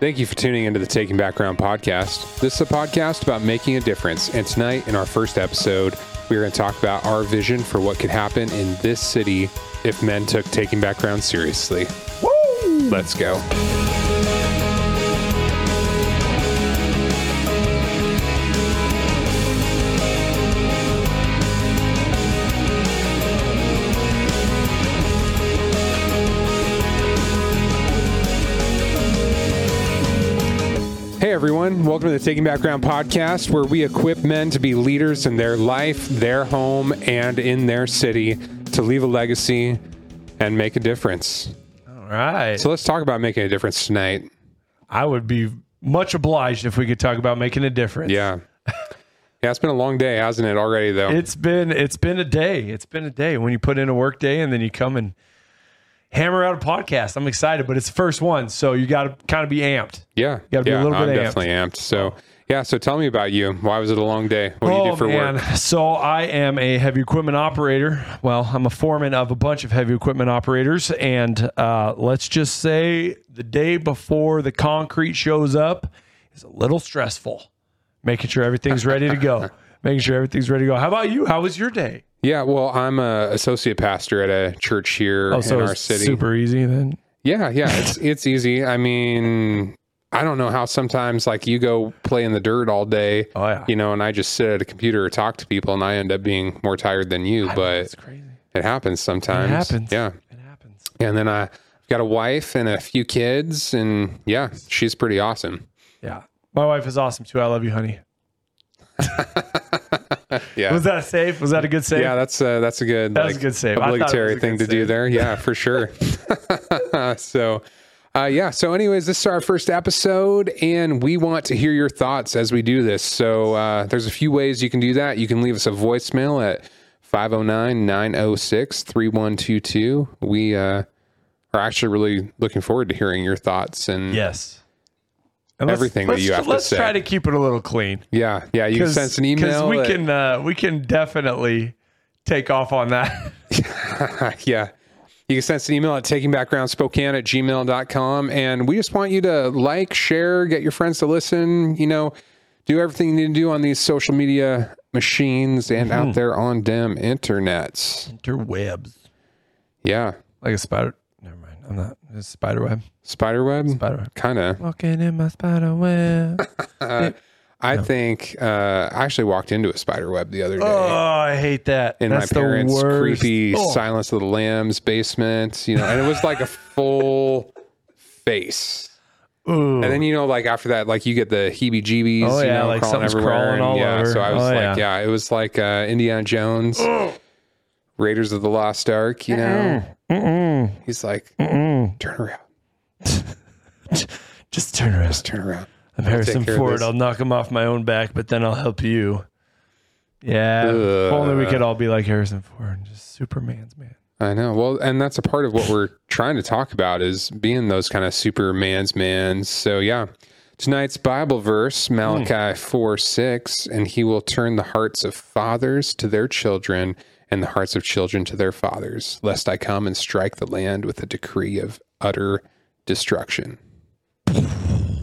Thank you for tuning into the Taking Back Ground podcast. This is a podcast about making a difference. And tonight, in our first episode, we're going to talk about our vision for what could happen in this city if men took Taking Back Ground seriously. Woo! Let's go. Everyone, welcome to the Taking Back Ground podcast, where we equip men to be leaders in their life, their home, and in their city to leave a legacy and make a difference. All right. So let's talk about making a difference tonight. I would be much obliged if we could talk about making a difference. Yeah. Yeah, it's been a long day, hasn't it, already, though? It's been it's been a day. It's been a day when you put in a work day and then you come and hammer out a podcast. I'm excited, but it's the first one, so you got to kind of be amped. yeah. gotta be a yeah, little I'm amped. definitely amped. So, yeah, so tell me about you. Why was it a long day? What do you do for work? Oh, So I am a heavy equipment operator. Well, I'm a foreman of a bunch of heavy equipment operators, and uh, let's just say the day before the concrete shows up is a little stressful. Making sure everything's ready to go. Making sure everything's ready to go. How about you? How was your day? Yeah, well, I'm a associate pastor at a church here Oh, so in our it's city. super easy then. Yeah, yeah, it's it's easy. I mean, I don't know how sometimes like you go play in the dirt all day, Oh yeah, you know, and I just sit at a computer or talk to people, and I end up being more tired than you. But it's crazy. it happens sometimes. It happens. Yeah, It happens. and then I've got a wife and a few kids, and yeah, she's pretty awesome. Yeah, my wife is awesome too. I love you, honey. Yeah. Was that safe? Was that a good save? yeah, that's uh, that's a good That was like, a good save. I thought it obligatory a thing to good do there. Yeah, for sure. so, uh, yeah. So, anyways, this is our first episode, and we want to hear your thoughts as we do this. So, uh, there's a few ways you can do that. You can leave us a voicemail at 509 906 3122. We uh, are actually really looking forward to hearing your thoughts. And Yes. And let's- Everything that let's- you have to Let's say. try to keep it a little clean. yeah, yeah, you can send an email. we can uh, we can definitely take off on that. yeah. You can send us an email at takingbackgroundspokane at gmail.com. And we just want you to like, share, get your friends to listen, you know, do everything you need to do on these social media machines and Mm-hmm. out there on them internets. Interwebs. Yeah. Like a spider. Never mind. I'm not. It's spider web. Spiderweb? Spider web. Kind of. Walking in my spider web. I think uh, I actually walked into a spider web the other day. oh, I hate that. in That's my parents' worst. creepy Oh. Silence of the Lambs basement, you know, and it was like a full face. Ooh. And then you know, like after that, like you get the heebie-jeebies. Oh, you yeah, know, like crawling something's everywhere. crawling and all yeah, over. so I was Oh, like, yeah. yeah. it was like uh, Indiana Jones, Raiders of the Lost Ark. You know, Mm-mm. he's like, Mm-mm. turn around, Just turn around. just turn around. I'm Harrison Ford. I'll knock him off my own back, but then I'll help you. Yeah. if only we could all be like Harrison Ford, just Superman's man. I know. Well, and that's a part of what we're trying to talk about is being those kind of superman's man. So yeah. Tonight's Bible verse, Malachi hmm. 4 6, and he will turn the hearts of fathers to their children and the hearts of children to their fathers, lest I come and strike the land with a decree of utter destruction.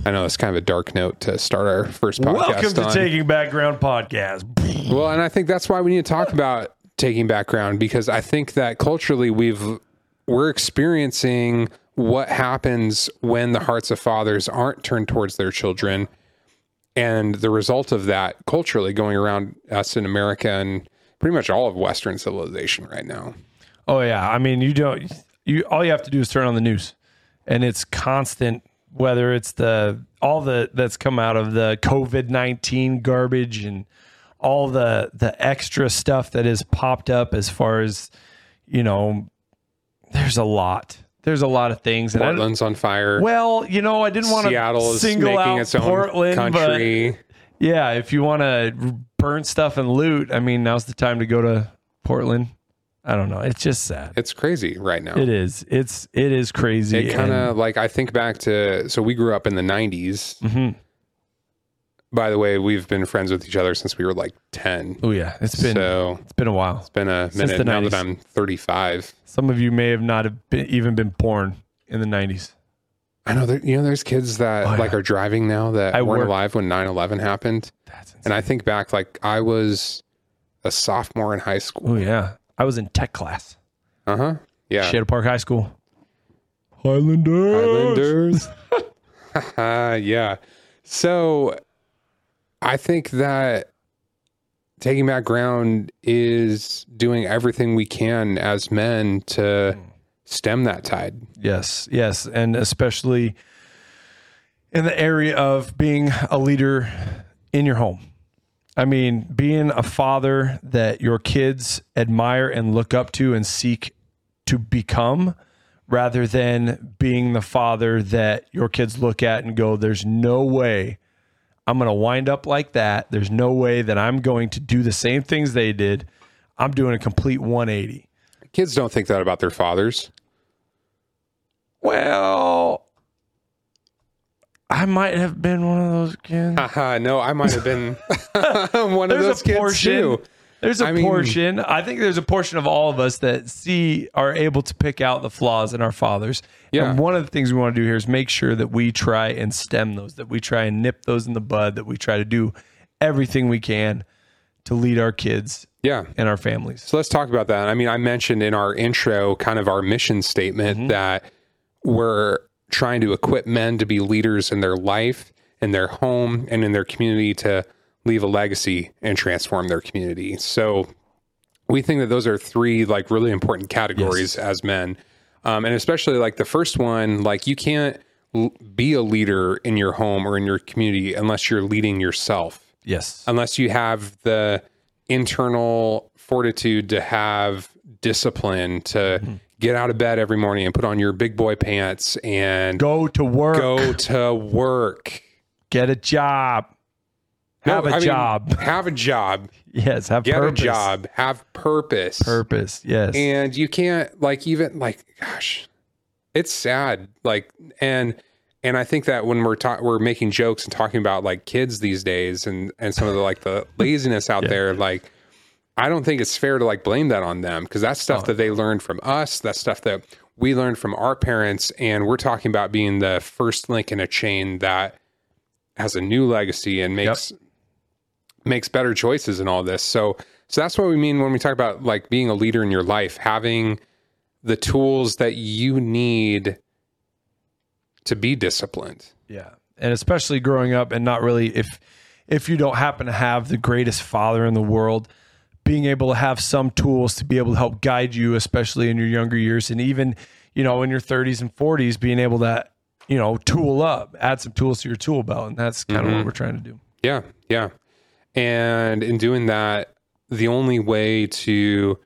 I know it's kind of a dark note to start our first podcast Welcome to on. Taking Back Ground Podcast. Well, and I think that's why we need to talk about taking back ground because I think that culturally we've we're experiencing what happens when the hearts of fathers aren't turned towards their children and the result of that culturally going around us in America and pretty much all of western civilization right now. Oh yeah, I mean you don't you all you have to do is turn on the news, and it's constant. Whether it's the all the that's come out of the COVID nineteen garbage and all the the extra stuff that has popped up as far as you know, there's a lot. There's a lot of things. And Portland's on fire. well, you know, I didn't want Seattle to is single making out its own Portland, country. but yeah, if you want to burn stuff and loot, I mean, now's the time to go to Portland. I don't know. It's just sad. It's crazy right now. It is. It's it is crazy. It kind of like I think back to so we grew up in the 90s. Mhm. By the way, we've been friends with each other since we were like 10. Oh yeah, it's been so it's been a while. it's been a minute now that I'm 35. Some of you may have not have been, even been born in the nineties. I know that you know there's kids that Oh, like are driving now that I weren't work- alive when 9/11 happened. That's insane. And I think back like I was a sophomore in high school. Oh yeah, I was in tech class. Uh-huh. Yeah. Shadle Park High School. Highlanders. Highlanders. yeah. So I think that taking back ground is doing everything we can as men to stem that tide. Yes, yes, and especially in the area of being a leader in your home. I mean, being a father that your kids admire and look up to and seek to become rather than being the father that your kids look at and go, There's no way I'm going to wind up like that. There's no way that I'm going to do the same things they did. I'm doing a complete 180. Kids don't think that about their fathers. Well, I might have been one of those kids. Haha, no, I might have been one of There's those a kids portion. too. There's a I mean- portion. I think there's a portion of all of us that see are able to pick out the flaws in our fathers. Yeah. And one of the things we want to do here is make sure that we try and stem those, that we try and nip those in the bud, that we try to do everything we can to lead our kids Yeah. and our families. So let's talk about that. I mean, I mentioned in our intro kind of our mission statement Mm-hmm. that we're trying to equip men to be leaders in their life, in their home, and in their community to leave a legacy and transform their community. So we think that those are three like really important categories as men. Um, and especially like the first one, like you can't l- be a leader in your home or in your community unless you're leading yourself Yes. unless you have the internal fortitude to have discipline to Mm-hmm. Get out of bed every morning and put on your big boy pants and Go to work. go to work. Get a job. Have No, a I mean, job. have a job. yes. Have Get purpose. a job. Have purpose. Purpose. Yes. and you can't like even like gosh it's sad like and and i think that when we're ta- we're making jokes and talking about like kids these days and and some of the like the laziness out there like i don't think it's fair to like blame that on them because that's stuff that they learned from us that's stuff that we learned from our parents and we're talking about being the first link in a chain that has a new legacy and makes makes better choices in all this. So so that's what we mean when we talk about like being a leader in your life, having the tools that you need to be disciplined. Yeah. And especially growing up and not really if if you don't happen to have the greatest father in the world, being able to have some tools to be able to help guide you, especially in your younger years and even, you know, in your 30s and 40s, being able to, you know, tool up, add some tools to your tool belt. And that's kind of what mm-hmm. we're trying to do. Yeah, yeah. And in doing that, the only way to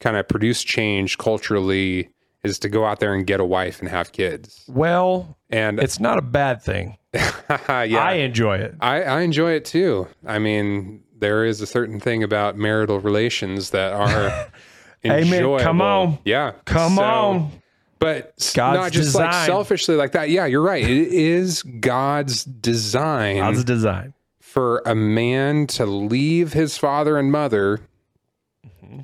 kind of produce change culturally is to go out there and get a wife and have kids. Well, And it's not a bad thing. yeah, I enjoy it. I, I enjoy it too. I mean, there is a certain thing about marital relations that are enjoyable. come on. yeah, Come So- on. But God's not just like selfishly like that. Yeah, you're right. It is God's design the design? for a man to leave his father and mother, mm-hmm.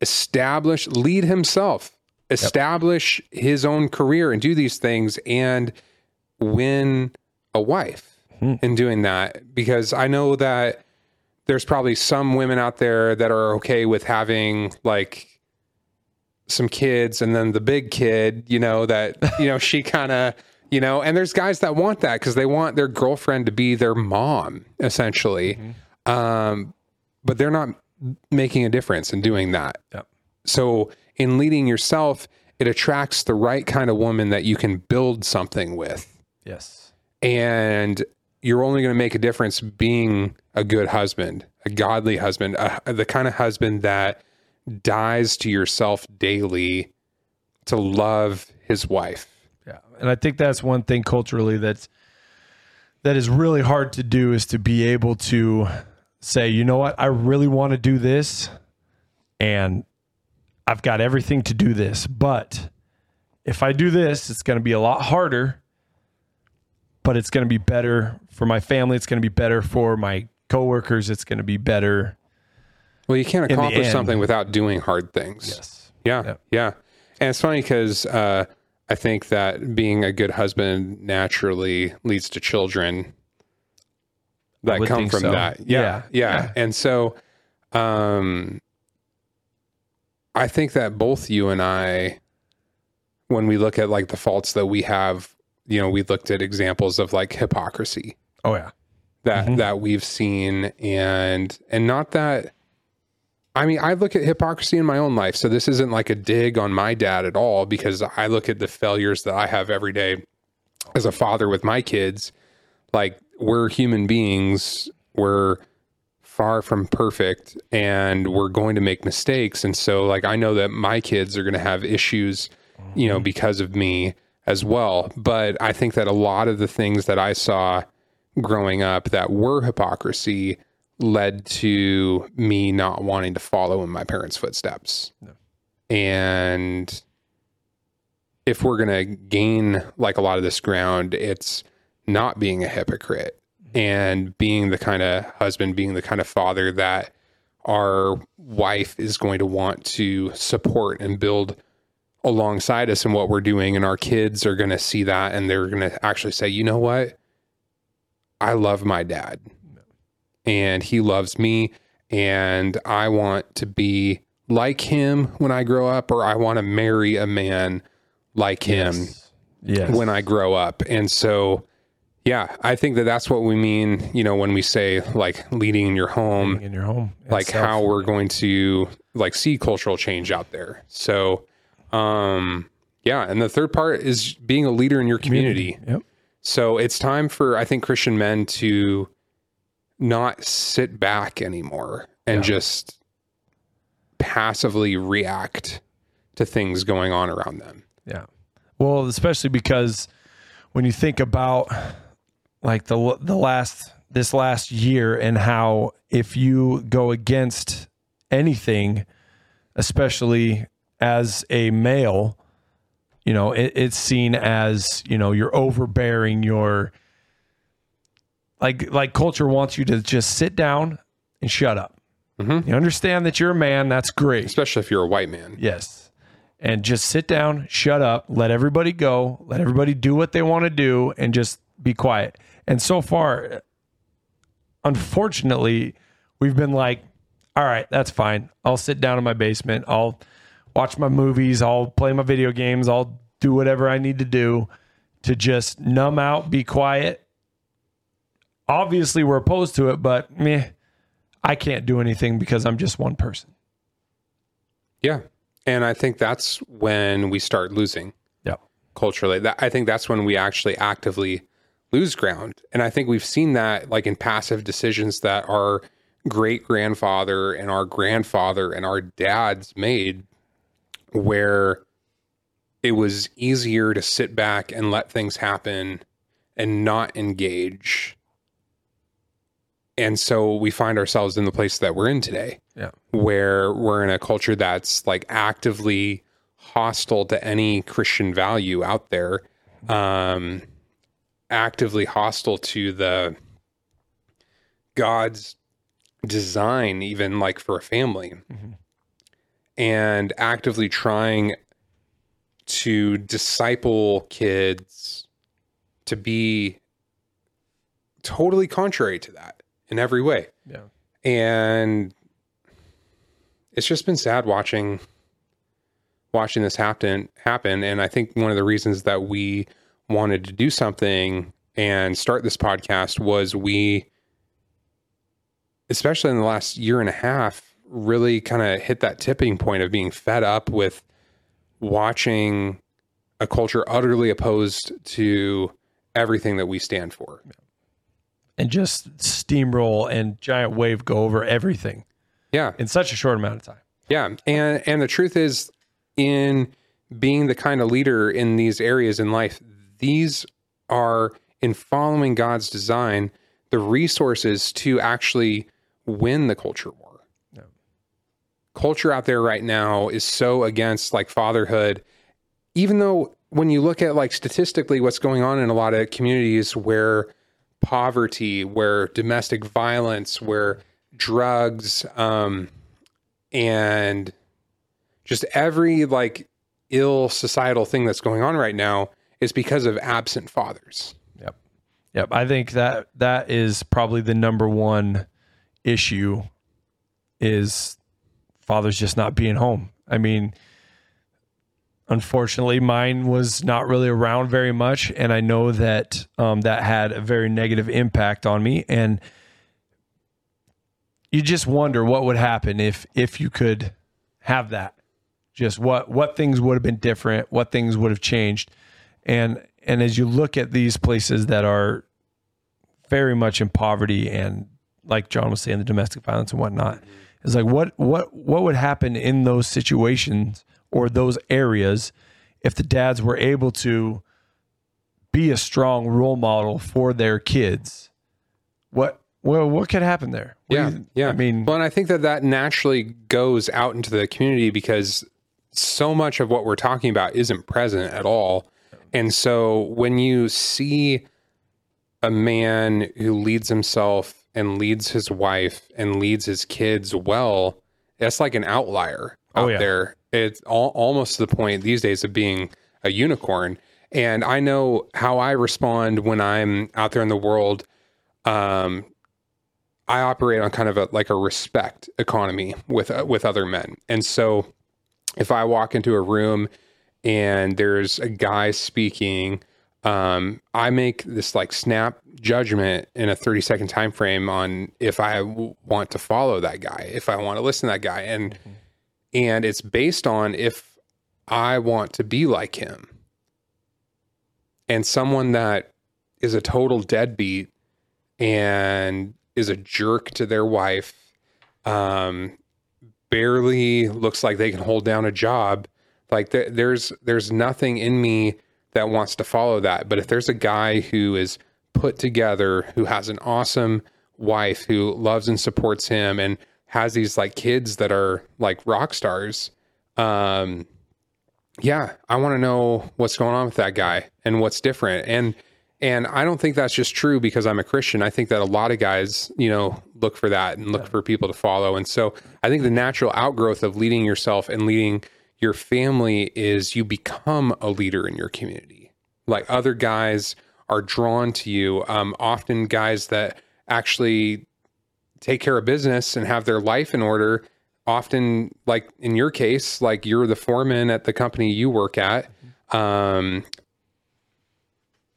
establish, lead himself, establish his own career and do these things and win a wife hmm. in doing that. Because I know that there's probably some women out there that are okay with having like some kids and then the big kid, you know, that, you know, she kind of, you know, and there's guys that want that because they want their girlfriend to be their mom, essentially. Um, but they're not making a difference in doing that. Yep. So in leading yourself, it attracts the right kind of woman that you can build something with. Yes. And you're only going to make a difference being a good husband, a godly husband, a, the kind of husband that dies to yourself daily to love his wife. Yeah. And I think that's one thing culturally that's that is really hard to do is to be able to say, you know what, I really want to do this and I've got everything to do this, but if I do this, it's going to be a lot harder, but it's going to be better for my family, it's going to be better for my coworkers, it's going to be better. Well, you can't accomplish something without doing hard things. Yes. Yeah, Yeah. yeah. And it's funny because uh, I think that being a good husband naturally leads to children that come from so. that. Yeah, Yeah. yeah. Yeah. And so um I think that both you and I when we look at like the faults that we have, you know, we looked at examples of like hypocrisy Oh yeah. that Mhm. that we've seen and and not that I mean, I look at hypocrisy in my own life. So this isn't like a dig on my dad at all because I look at the failures that I have every day as a father with my kids. Like we're human beings, we're far from perfect and we're going to make mistakes and so like I know that my kids are going to have issues, you know, because of me as well. But I think that a lot of the things that I saw growing up that were hypocrisy led to me not wanting to follow in my parents' footsteps. And if we're going to gain like a lot of this ground, it's not being a hypocrite mm-hmm. and being the kind of husband, being the kind of father that our wife is going to want to support and build alongside us in what we're doing. And our kids are going to see that and they're going to actually say, you know what? I love my dad and he loves me and I want to be like him when I grow up or I want to marry a man like him Yes. Yes. when I grow up. And so yeah, I think that that's what we mean, you know, when we say like leading in your home, in your home. like how we're going to like see cultural change out there. So um yeah, and the third part is being a leader in your community. Yep. So it's time for I think Christian men to not sit back anymore and Yeah. just passively react to things going on around them. Yeah. Well, especially because when you think about like the the last this last year and how if you go against anything, especially as a male, you know, it, it's seen as, you know, you're overbearing, you're like like culture wants you to just sit down and shut up. Mhm. You understand that you're a man, that's great. Especially if you're a white man. Yes. And just sit down, shut up, let everybody go, let everybody do what they want to do, and just be quiet. And so far, unfortunately, we've been like, all right, that's fine. I'll sit down in my basement. I'll watch my movies. I'll play my video games. I'll do whatever I need to do to just numb out, be quiet. Obviously, we're opposed to it, but meh, I can't do anything because I'm just one person. Yeah. And I think that's when we start losing Yeah. culturally. That I think that's when we actually actively lose ground. And I think we've seen that like in passive decisions that our great grandfather and our grandfather and our dads made where it was easier to sit back and let things happen and not engage. And so we find ourselves in the place that we're in today Yeah. where we're in a culture that's like actively hostile to any Christian value out there, um, actively hostile to the God's design, even like for a family, Mhm. And actively trying to disciple kids to be totally contrary to that in every way Yeah. and it's just been sad watching watching this happen happen and i think one of the reasons that we wanted to do something and start this podcast was we especially in the last year and a half really kind of hit that tipping point of being fed up with watching a culture utterly opposed to everything that we stand for. And just steamroll and giant wave go over everything. Yeah. In such a short amount of time. Yeah, and and the truth is, in being the kind of leader in these areas in life, these are in following God's design the resources to actually win the culture war. Culture out there right now is so against like fatherhood, even though when you look at like statistically what's going on in a lot of communities where poverty, where domestic violence, where drugs, um, and just every like ill societal thing that's going on right now is because of absent fathers. Yep. Yep. I think that that is probably the number one issue is fathers just not being home. I mean, unfortunately, mine was not really around very much, and I know that um, that had a very negative impact on me. And you just wonder what would happen if if you could have that. Just what what things would have been different, what things would have changed, and and as you look at these places that are very much in poverty and like John was saying, the domestic violence and whatnot, it's like what what what would happen in those situations or those areas if the dads were able to be a strong role model for their kids? What well, what could happen there? What yeah, you- yeah. I mean, well, and I think that that naturally goes out into the community because so much of what we're talking about isn't present at all. And so when you see a man who leads himself and leads his wife and leads his kids well, that's like an outlier Oh, out yeah. there. It's all, almost to the point these days of being a unicorn. And I know how I respond when I'm out there in the world. Um, I operate on kind of a like a respect economy with uh, with other men, and so if I walk into a room and there's a guy speaking, um, I make this like snap judgment in a 30 second time frame on if I w- want to follow that guy, if I want to listen to that guy, and and it's based on if I want to be like him. And someone that is a total deadbeat and is a jerk to their wife, um, barely looks like they can hold down a job. Like th- there's there's nothing in me that wants to follow that. But if there's a guy who is put together, who has an awesome wife who loves and supports him, and has these like kids that are like rock stars, um, yeah, I want to know what's going on with that guy and what's different. And and I don't think that's just true because I'm a Christian. I think that a lot of guys, you know, look for that and look for people to follow. And so I think the natural outgrowth of leading yourself and leading your family is you become a leader in your community. Like other guys are drawn to you. Um, often guys that actually take care of business and have their life in order often like in your case like you're the foreman at the company you work at um,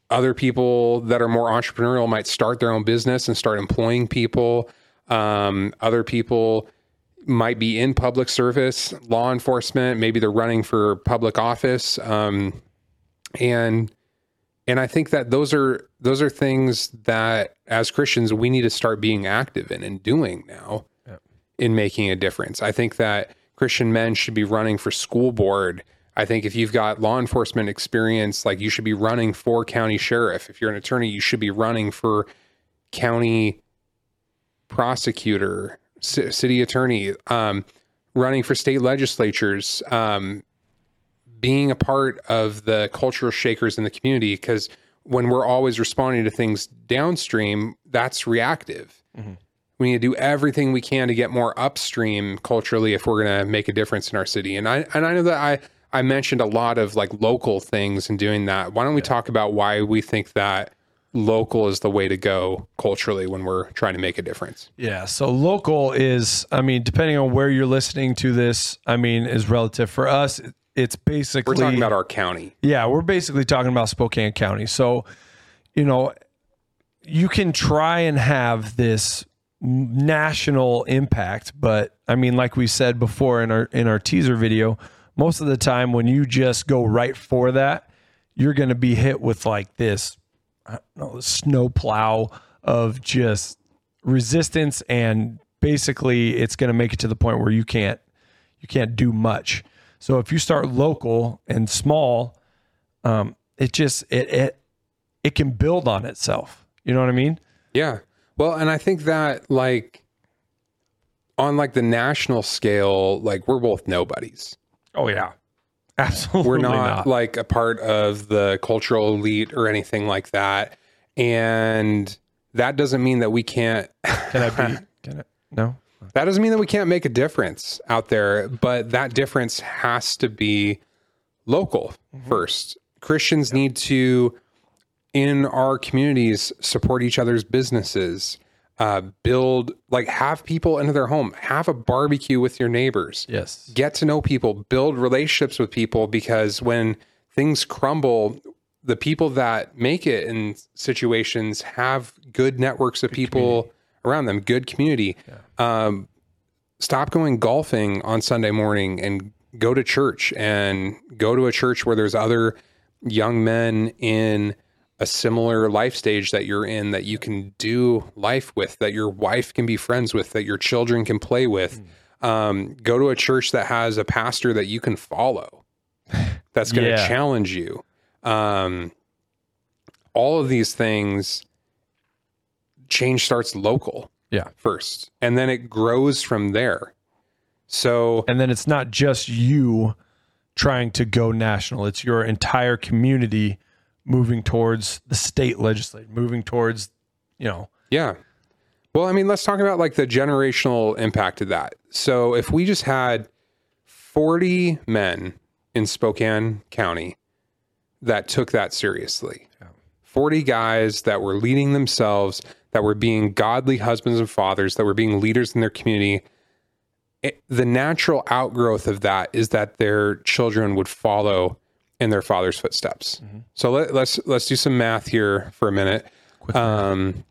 other people that are more entrepreneurial might start their own business and start employing people um, other people might be in public service law enforcement maybe they're running for public office um, and and i think that those are those are things that as christians we need to start being active in and doing now in making a difference. I think that Christian men should be running for school board. I think if you've got law enforcement experience, like you should be running for county sheriff. If you're an attorney, you should be running for county prosecutor, ci- city attorney, um, running for state legislatures, um, being a part of the cultural shakers in the community. Because when we're always responding to things downstream, that's reactive we need to do everything we can to get more upstream culturally if we're going to make a difference in our city. And I and I know that I I mentioned a lot of like local things and doing that. Why don't we talk about why we think that local is the way to go culturally when we're trying to make a difference? Yeah. So local is, I mean, depending on where you're listening to this, I mean, is relative. For us, it's basically We're talking about our county. Yeah, we're basically talking about Spokane County. So, you know, you can try and have this national impact, but I mean, like we said before in our in our teaser video, most of the time when you just go right for that, you're going to be hit with like this, know, snow plow of just resistance, and basically, it's going to make it to the point where you can't you can't do much. So if you start local and small, um, it just it it it can build on itself. You know what I mean? Yeah. Well, and I think that like on like the national scale, like we're both nobodies. Oh yeah, absolutely. We're not, like a part of the cultural elite or anything like that. And that doesn't mean that we can't Can I be? Can I? No. that doesn't mean that we can't make a difference out there, but that difference has to be local mm-hmm. first. Christians need to, in our communities, support each other's businesses, uh, build, like, have people into their home, have a barbecue with your neighbors, Yes. get to know people, build relationships with people because when things crumble, the people that make it in situations have good networks of people around them, good community. Um, stop going golfing on Sunday morning and go to church and go to a church where there's other young men in a similar life stage that you're in that you can do life with, that your wife can be friends with, that your children can play with. Um, go to a church that has a pastor that you can follow that's going to Yeah. challenge you. Um, all of these things, change starts local Yeah. first, and then it grows from there. So, And then it's not just you trying to go national, it's your entire community moving towards the state legislature, moving towards, you know, yeah. Well, I mean, let's talk about like the generational impact of that. So, if we just had 40 men in Spokane County that took that seriously, 40 guys that were leading themselves, that were being godly husbands and fathers, that were being leaders in their community. It, the natural outgrowth of that is that their children would follow in their father's footsteps. So let, let's let's do some math here for a minute. quick, Um,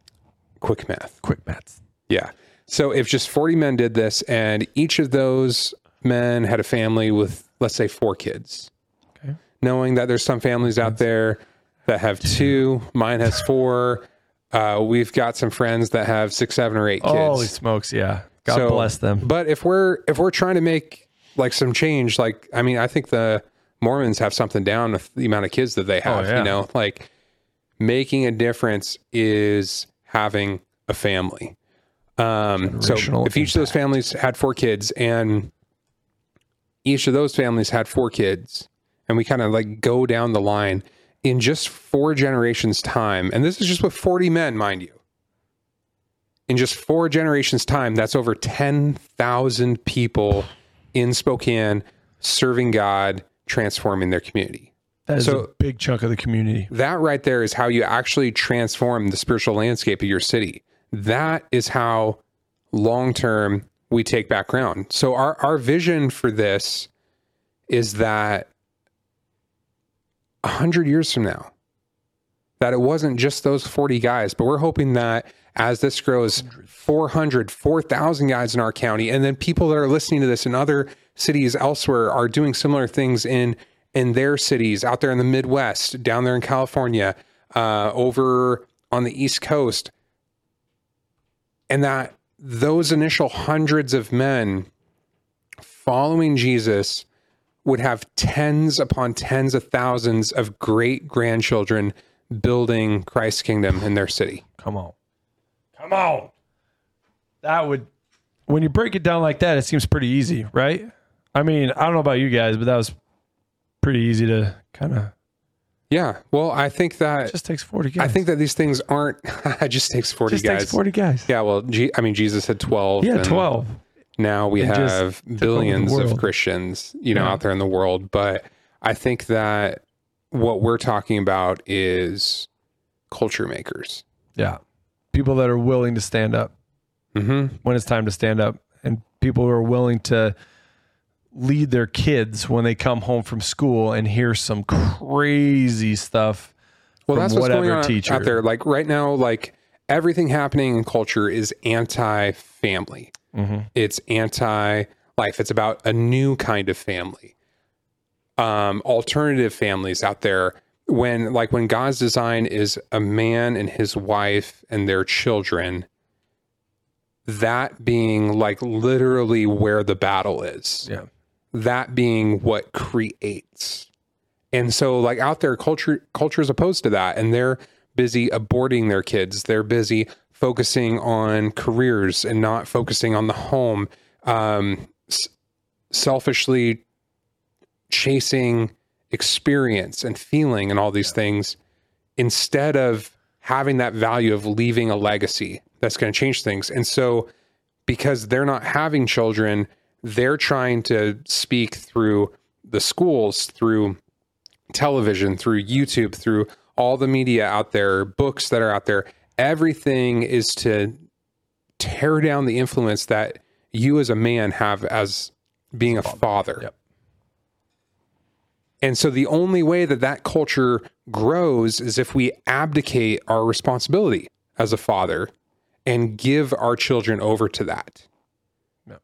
quick math. quick maths. Yeah. So if just 40 men did this and each of those men had a family with, let's say, four kids, Okay. knowing that there's some families out there that have two, mine has four. Uh, we've got some friends that have six, seven, or eight kids. Holy smokes, yeah. God So- bless them. But if we're if we're trying to make like some change, like I mean, I think the Mormons have something down with the amount of kids that they have. Oh, yeah. You know, like making a difference is having a family. Um, so if each of those families had four kids and each of those families had four kids and we kind of like go down the line in just four generations time and this is just with 40 men mind you in just four generations time that's over 10,000 people in Spokane serving God transforming their community That is so- a big chunk of the community. that right there is how you actually transform the spiritual landscape of your city. That is how long term we take back ground. So our our vision for this is that a hundred years from now, that it wasn't just those 40 guys, but we're hoping that as this grows 400, 4,000 guys in our county, and then people that are listening to this in other cities elsewhere are doing similar things in in their cities out there in the Midwest, down there in California, uh, over on the East Coast, and that those initial hundreds of men following Jesus would have tens upon tens of thousands of great grandchildren building Christ's kingdom in their city. Come on. Come on. That would, when you break it down like that, it seems pretty easy, right? I mean, I don't know about you guys, but that was pretty easy to kind of, Yeah. Well, I think that just takes 40 guys. I think that these things aren't. it just takes forty just guys. takes 40 guys. Yeah. Well, G, I mean, Jesus had twelve. Yeah, 12. Now we And have took over the billions of. Christians, you know, Yeah. out there in the world. But I think that what we're talking about is culture makers. Yeah. People that are willing to stand up hmm when it's time to stand up and people who are willing to lead their kids when they come home from school and hear some crazy stuff Well, from that's what's whatever going on teacher. out there. Like right now, like everything happening in culture is anti-family. Mhm. It's anti-life. It's about a new kind of family. Um, alternative families out there. When like when God's design is a man and his wife and their children, that being like literally where the battle is Yeah. That being what creates. And so like out there culture culture is opposed to that and they're busy aborting their kids. They're busy focusing on careers and not focusing on the home. Um, s- selfishly chasing experience and feeling and all these things instead of having that value of leaving a legacy that's going to change things. And so because they're not having children, they're trying to speak through the schools, through television, through YouTube, through all the media out there, books that are out there. Everything is to tear down the influence that you as a man have as being a father. Yep. And so the only way that that culture grows is if we abdicate our responsibility as a father and give our children over to that. Yep.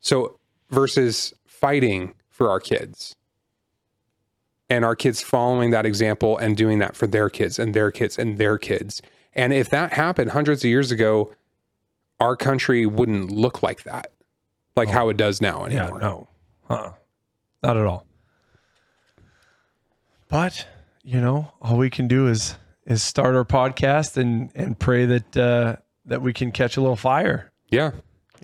So versus fighting for our kids and our kids following that example and doing that for their kids and their kids and their kids. And if that happened hundreds of years ago, our country wouldn't look like that, like how it does now Yeah, anymore. no, uh-uh. not at all. But you know, all we can do is is start our podcast and and pray that uh, that we can catch a little fire. Yeah.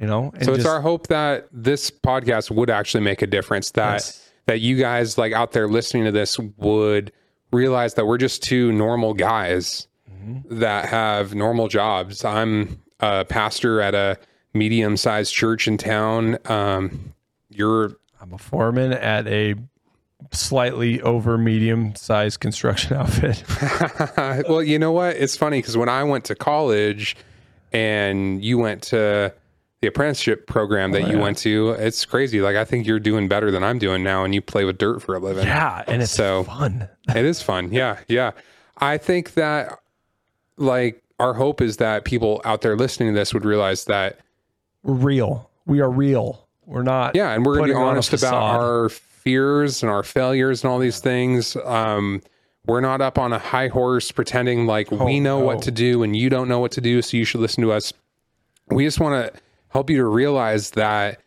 You know, and So it's just- our hope that this podcast would actually make a difference. That Yes. that you guys like out there listening to this would realize that we're just two normal guys Mm-hmm. that have normal jobs. I'm a pastor at a medium sized church in town. Um, you're I'm a foreman at a slightly over medium sized construction outfit. well, you know what? It's funny because when I went to college and you went to the apprenticeship program that you yeah. went to, it's crazy. Like I think you're doing better than I'm doing now, and you play with dirt for a living. yeah, and it's So- fun. it is fun. Yeah, yeah. I think that like our hope is that people out there listening to this would realize that We're real. We are real. We're not. yeah, and we're going to be putting on a honest about our fears and our failures and all these things. Um, we're not up on a high horse pretending like we know no. what to do and you don't know what to do, so you should listen to us. We just want to help you to realize that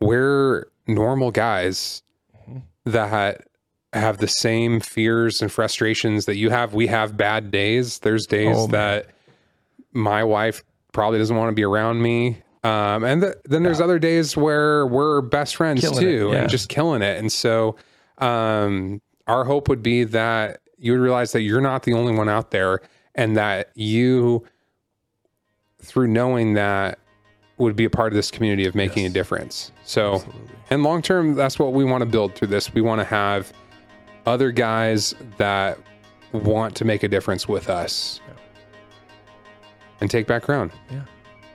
we're normal guys Mm-hmm. that have the same fears and frustrations that you have. We have bad days. There's days Oh, that my wife probably doesn't want to be around me. Um, and th- then there's other days where we're best friends Killing too it, yeah. and just killing it. And so, um, our hope would be that you would realize that you're not the only one out there and that you, through knowing that, would be a part of this community of making a difference. So, and long term, that's what we want to build through this. We want to have other guys that want to make a difference with us and take back ground. Yeah.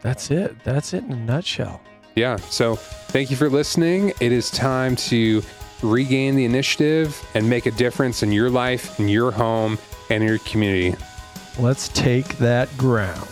That's it. That's it in a nutshell. Yeah. So thank you for listening. It is time to regain the initiative and make a difference in your life, in your home, and in your community. Let's take that ground.